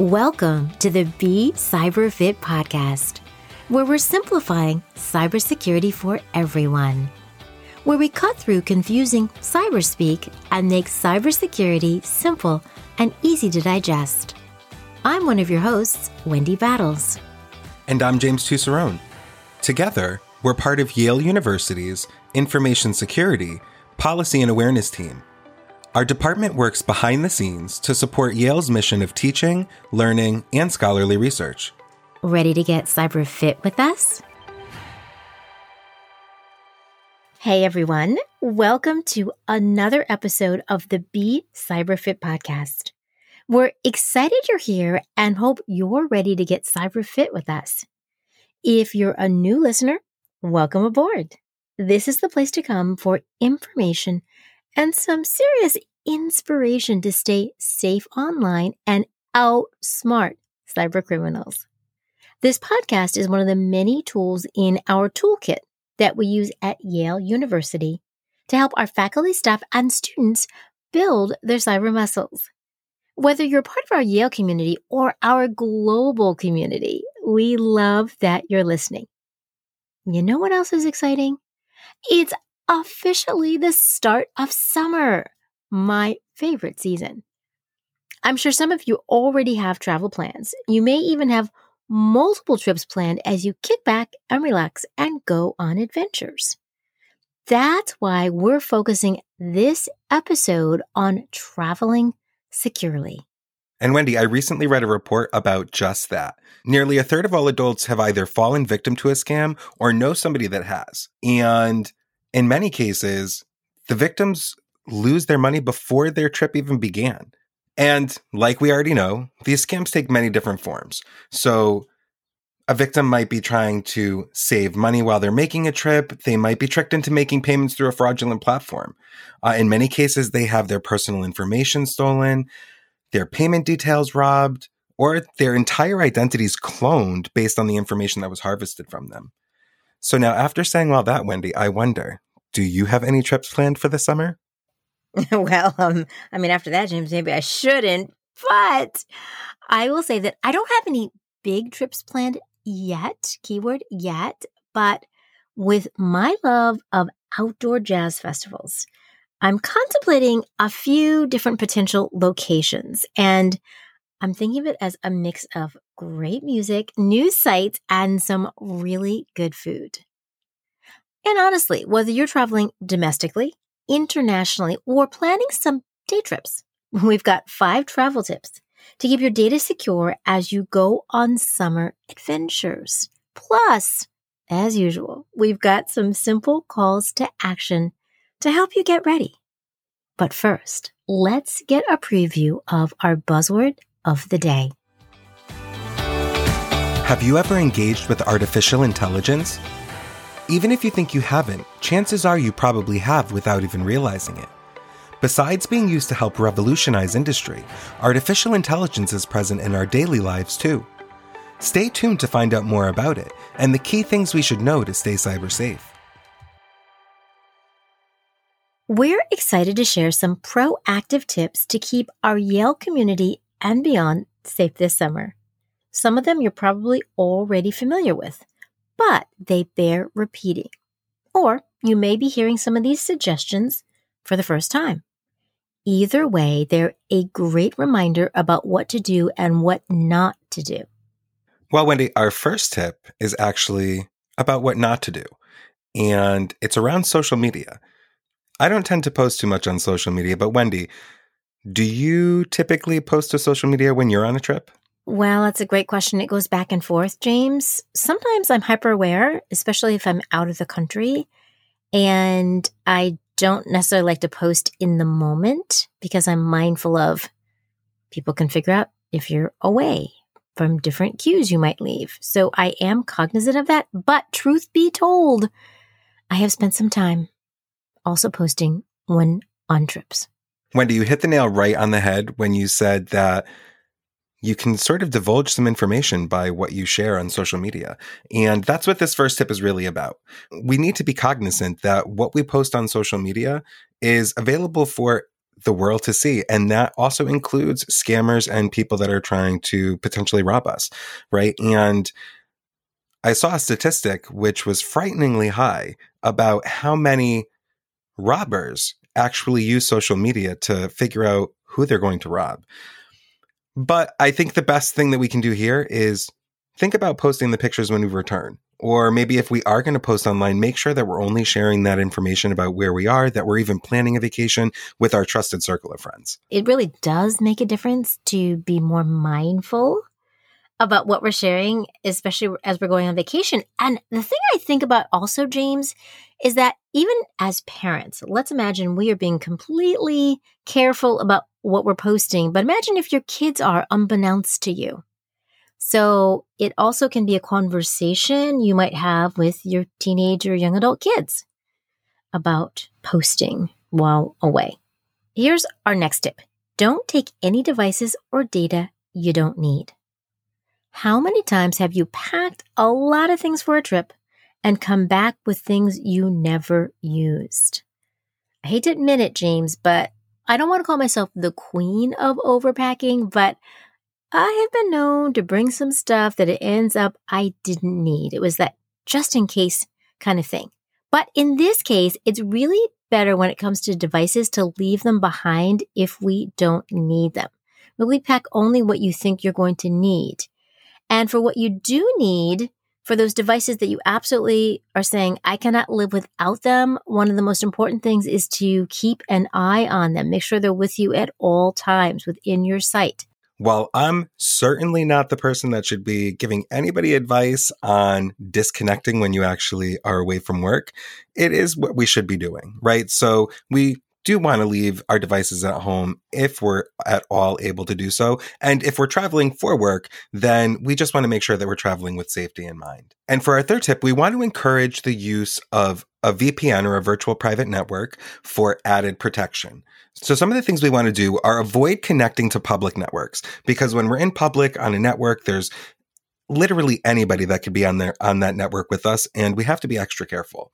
Welcome to the Be Cyber Fit podcast, where we're simplifying cybersecurity for everyone. Where we cut through confusing cyberspeak and make cybersecurity simple and easy to digest. I'm one of your hosts, Wendy Battles. And I'm James Tusserone. Together, we're part of Yale University's Information Security Policy and Awareness team our department works behind the scenes to support Yale's mission of teaching, learning, and scholarly research. Ready to get cyber fit with us? Hey everyone, welcome to another episode of the Be Cyber Fit podcast. We're excited you're here and hope you're ready to get cyber fit with us. If you're a new listener, welcome aboard. This is the place to come for information and some serious inspiration to stay safe online and outsmart cyber criminals. This podcast is one of the many tools in our toolkit that we use at Yale University to help our faculty, staff, and students build their cyber muscles. Whether you're part of our Yale community or our global community, we love that you're listening. You know what else is exciting? It's officially the start of summer, my favorite season. I'm sure some of you already have travel plans. You may even have multiple trips planned as you kick back and relax and go on adventures. That's why we're focusing this episode on traveling securely. And Wendy, I recently read a report about just that. Nearly a third of all adults have either fallen victim to a scam or know somebody that has. And in many cases, the victims lose their money before their trip even began. And like we already know, these scams take many different forms. So a victim might be trying to save money while they're making a trip. They might be tricked into making payments through a fraudulent platform. Uh, in many cases, they have their personal information stolen, their payment details robbed, or their entire identities cloned based on the information that was harvested from them. So now, after saying all that, Wendy, I wonder, do you have any trips planned for the summer? well, um, I mean, after that, James, maybe I shouldn't, but I will say that I don't have any big trips planned yet, keyword yet, but with my love of outdoor jazz festivals, I'm contemplating a few different potential locations and I'm thinking of it as a mix of great music, new sights, and some really good food. And honestly, whether you're traveling domestically, internationally, or planning some day trips, we've got five travel tips to keep your data secure as you go on summer adventures. Plus, as usual, we've got some simple calls to action to help you get ready. But first, let's get a preview of our buzzword of the day. Have you ever engaged with artificial intelligence? Even if you think you haven't, chances are you probably have without even realizing it. Besides being used to help revolutionize industry, artificial intelligence is present in our daily lives too. Stay tuned to find out more about it and the key things we should know to stay cyber safe. We're excited to share some proactive tips to keep our Yale community and beyond safe this summer. Some of them you're probably already familiar with but they bear repeating. Or you may be hearing some of these suggestions for the first time. Either way, they're a great reminder about what to do and what not to do. Well, Wendy, our first tip is actually about what not to do, and it's around social media. I don't tend to post too much on social media, but Wendy, do you typically post to social media when you're on a trip? Well, that's a great question. It goes back and forth, James. Sometimes I'm hyper aware, especially if I'm out of the country. And I don't necessarily like to post in the moment because I'm mindful of people can figure out if you're away from different cues you might leave. So I am cognizant of that. But truth be told, I have spent some time also posting when on trips. Wendy, you hit the nail right on the head when you said that you can sort of divulge some information by what you share on social media. And that's what this first tip is really about. We need to be cognizant that what we post on social media is available for the world to see. And that also includes scammers and people that are trying to potentially rob us, right? And I saw a statistic which was frighteningly high about how many robbers actually use social media to figure out who they're going to rob. But I think the best thing that we can do here is think about posting the pictures when we return. Or maybe if we are going to post online, make sure that we're only sharing that information about where we are, that we're even planning a vacation with our trusted circle of friends. It really does make a difference to be more mindful about what we're sharing, especially as we're going on vacation. And the thing I think about also, James, is that even as parents, let's imagine we are being completely careful about what we're posting, but imagine if your kids are unbeknownst to you. So it also can be a conversation you might have with your teenage or young adult kids about posting while away. Here's our next tip. Don't take any devices or data you don't need. How many times have you packed a lot of things for a trip and come back with things you never used? I hate to admit it, James, but I don't want to call myself the queen of overpacking, but I have been known to bring some stuff that it ends up I didn't need. It was that just in case kind of thing. But in this case, it's really better when it comes to devices to leave them behind if we don't need them. Really pack only what you think you're going to need. And for what you do need, for those devices that you absolutely are saying, I cannot live without them, one of the most important things is to keep an eye on them. Make sure they're with you at all times within your sight. While I'm certainly not the person that should be giving anybody advice on disconnecting when you actually are away from work, it is what we should be doing, right? So we do want to leave our devices at home if we're at all able to do so. And if we're traveling for work, then we just want to make sure that we're traveling with safety in mind. And for our third tip, we want to encourage the use of a VPN or a virtual private network for added protection. So some of the things we want to do are avoid connecting to public networks because when we're in public on a network, there's literally anybody that could be on there on that network with us and we have to be extra careful.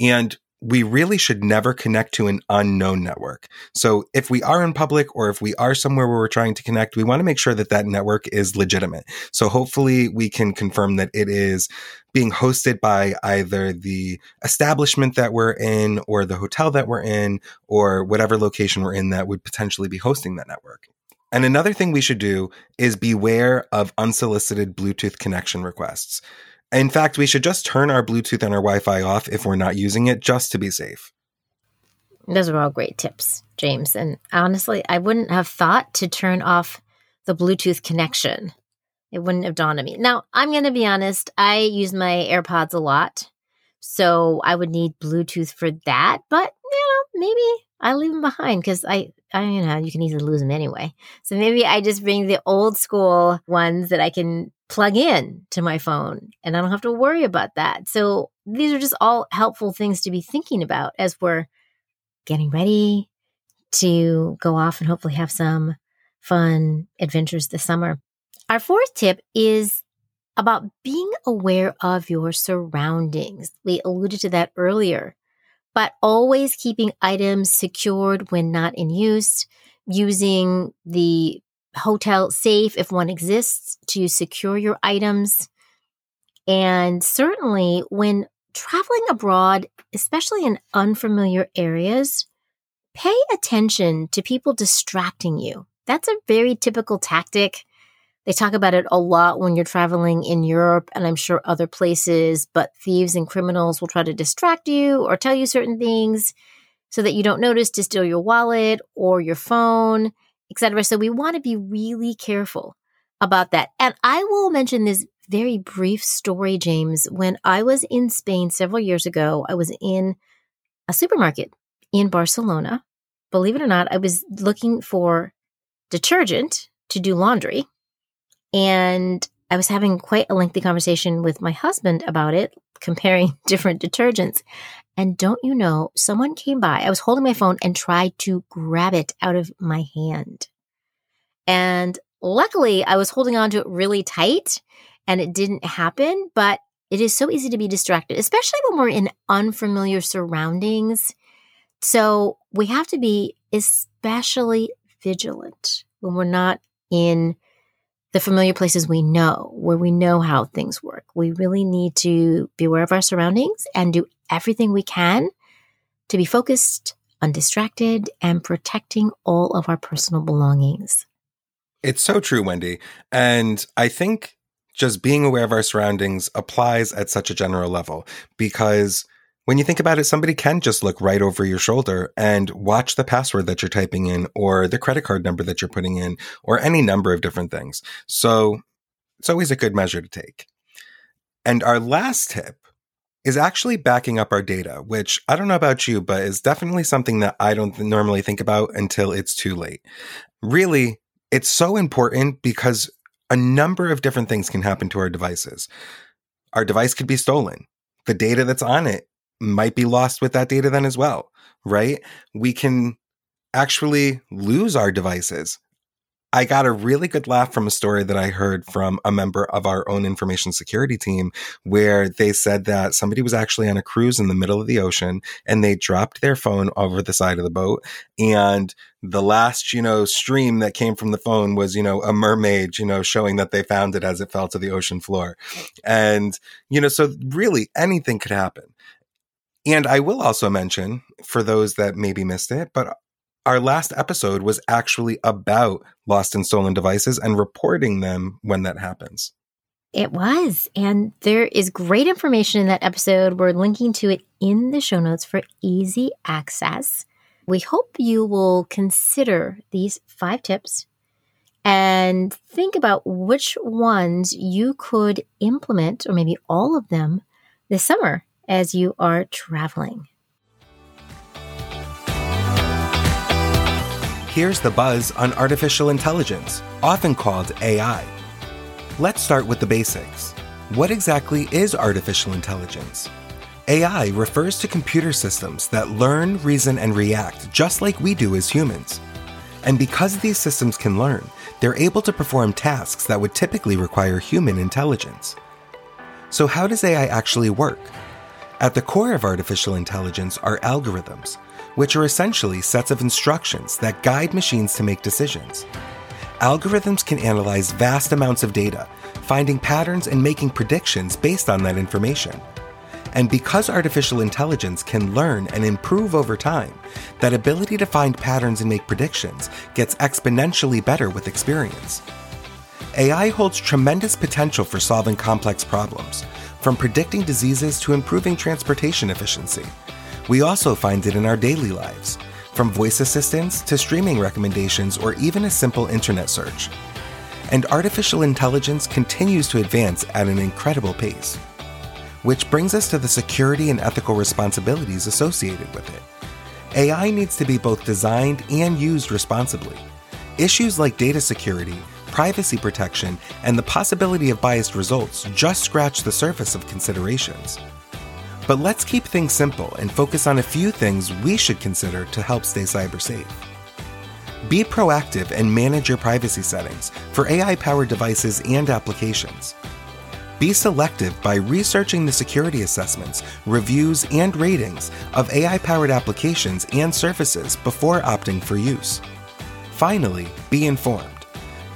And we really should never connect to an unknown network. So if we are in public or if we are somewhere where we're trying to connect, we want to make sure that that network is legitimate. So hopefully we can confirm that it is being hosted by either the establishment that we're in or the hotel that we're in or whatever location we're in that would potentially be hosting that network. And another thing we should do is beware of unsolicited Bluetooth connection requests. In fact, we should just turn our Bluetooth and our Wi Fi off if we're not using it just to be safe. Those are all great tips, James. And honestly, I wouldn't have thought to turn off the Bluetooth connection. It wouldn't have dawned on me. Now, I'm going to be honest, I use my AirPods a lot. So I would need Bluetooth for that. But, you know, maybe I leave them behind because I, I, you know, you can easily lose them anyway. So maybe I just bring the old school ones that I can plug in to my phone and I don't have to worry about that. So these are just all helpful things to be thinking about as we're getting ready to go off and hopefully have some fun adventures this summer. Our fourth tip is about being aware of your surroundings. We alluded to that earlier, but always keeping items secured when not in use, using the hotel safe if one exists to secure your items. And certainly when traveling abroad, especially in unfamiliar areas, pay attention to people distracting you. That's a very typical tactic. They talk about it a lot when you're traveling in Europe and I'm sure other places, but thieves and criminals will try to distract you or tell you certain things so that you don't notice to steal your wallet or your phone etc. So we want to be really careful about that. And I will mention this very brief story, James. When I was in Spain several years ago, I was in a supermarket in Barcelona. Believe it or not, I was looking for detergent to do laundry. And I was having quite a lengthy conversation with my husband about it, comparing different detergents. And don't you know, someone came by. I was holding my phone and tried to grab it out of my hand. And luckily, I was holding on to it really tight and it didn't happen. But it is so easy to be distracted, especially when we're in unfamiliar surroundings, So we have to be especially vigilant when we're not in the familiar places we know, where we know how things work. We really need to be aware of our surroundings and do everything we can to be focused, undistracted, and protecting all of our personal belongings. It's so true, Wendy. And I think just being aware of our surroundings applies at such a general level because when you think about it, somebody can just look right over your shoulder and watch the password that you're typing in or the credit card number that you're putting in or any number of different things. So it's always a good measure to take. And our last tip is actually backing up our data, which I don't know about you, but is definitely something that I don't normally think about until it's too late. Really, it's so important because a number of different things can happen to our devices. Our device could be stolen. The data that's on it might be lost with that data then as well, right? We can actually lose our devices. I got a really good laugh from a story that I heard from a member of our own information security team where they said that somebody was actually on a cruise in the middle of the ocean and they dropped their phone over the side of the boat and the last, you know, stream that came from the phone was, you know, a mermaid, you know, showing that they found it as it fell to the ocean floor. And, you know, so really anything could happen. And I will also mention for those that maybe missed it, but our last episode was actually about lost and stolen devices and reporting them when that happens. It was. And there is great information in that episode. We're linking to it in the show notes for easy access. We hope you will consider these five tips and think about which ones you could implement, or maybe all of them, this summer as you are traveling. Here's the buzz on artificial intelligence, often called AI. Let's start with the basics. What exactly is artificial intelligence? AI refers to computer systems that learn, reason, and react just like we do as humans. And because these systems can learn, they're able to perform tasks that would typically require human intelligence. So, how does AI actually work? At the core of artificial intelligence are algorithms, which are essentially sets of instructions that guide machines to make decisions. Algorithms can analyze vast amounts of data, finding patterns and making predictions based on that information. And because artificial intelligence can learn and improve over time, that ability to find patterns and make predictions gets exponentially better with experience. AI holds tremendous potential for solving complex problems, from predicting diseases to improving transportation efficiency. We also find it in our daily lives, from voice assistants to streaming recommendations or even a simple internet search. And artificial intelligence continues to advance at an incredible pace. Which brings us to the security and ethical responsibilities associated with it. AI needs to be both designed and used responsibly. Issues like data security, privacy protection, and the possibility of biased results just scratch the surface of considerations. But let's keep things simple and focus on a few things we should consider to help stay cyber safe. Be proactive and manage your privacy settings for AI powered devices and applications. Be selective by researching the security assessments, reviews, and ratings of AI powered applications and services before opting for use. Finally, be informed.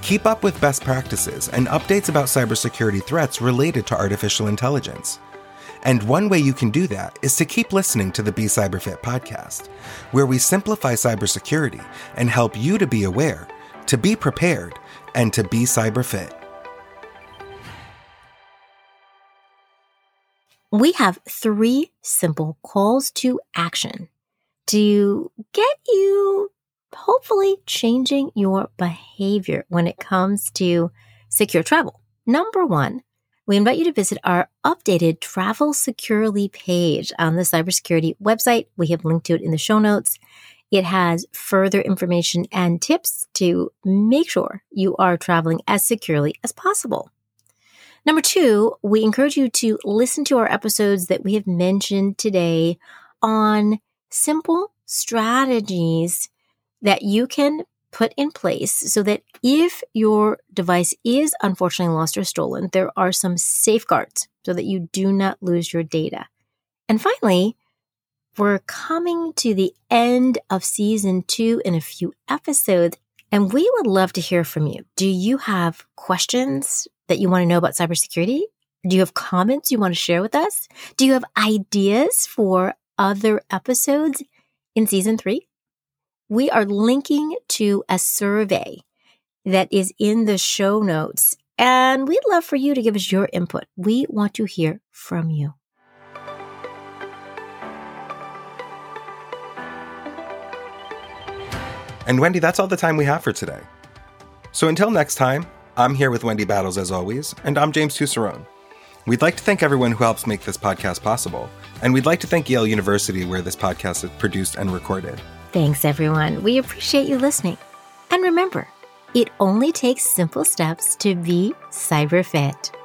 Keep up with best practices and updates about cybersecurity threats related to artificial intelligence. And one way you can do that is to keep listening to the Be Cyberfit podcast, where we simplify cybersecurity and help you to be aware, to be prepared, and to be cyberfit. We have three simple calls to action to get you hopefully changing your behavior when it comes to secure travel. Number one, we invite you to visit our updated Travel Securely page on the cybersecurity website. We have linked to it in the show notes. It has further information and tips to make sure you are traveling as securely as possible. Number two, we encourage you to listen to our episodes that we have mentioned today on simple strategies that you can put in place so that if your device is unfortunately lost or stolen, there are some safeguards so that you do not lose your data. And finally, We're coming to the end of season two in a few episodes, and we would love to hear from you. Do you have questions that you want to know about cybersecurity? Do you have comments you want to share with us? Do you have ideas for other episodes in season three? We are linking to a survey that is in the show notes, and we'd love for you to give us your input. We want to hear from you. And Wendy, that's all the time we have for today. So until next time, I'm here with Wendy Battles as always, and I'm James Tusserone. We'd like to thank everyone who helps make this podcast possible, and we'd like to thank Yale University where this podcast is produced and recorded. Thanks, everyone. We appreciate you listening. And remember, it only takes simple steps to be cyber fit.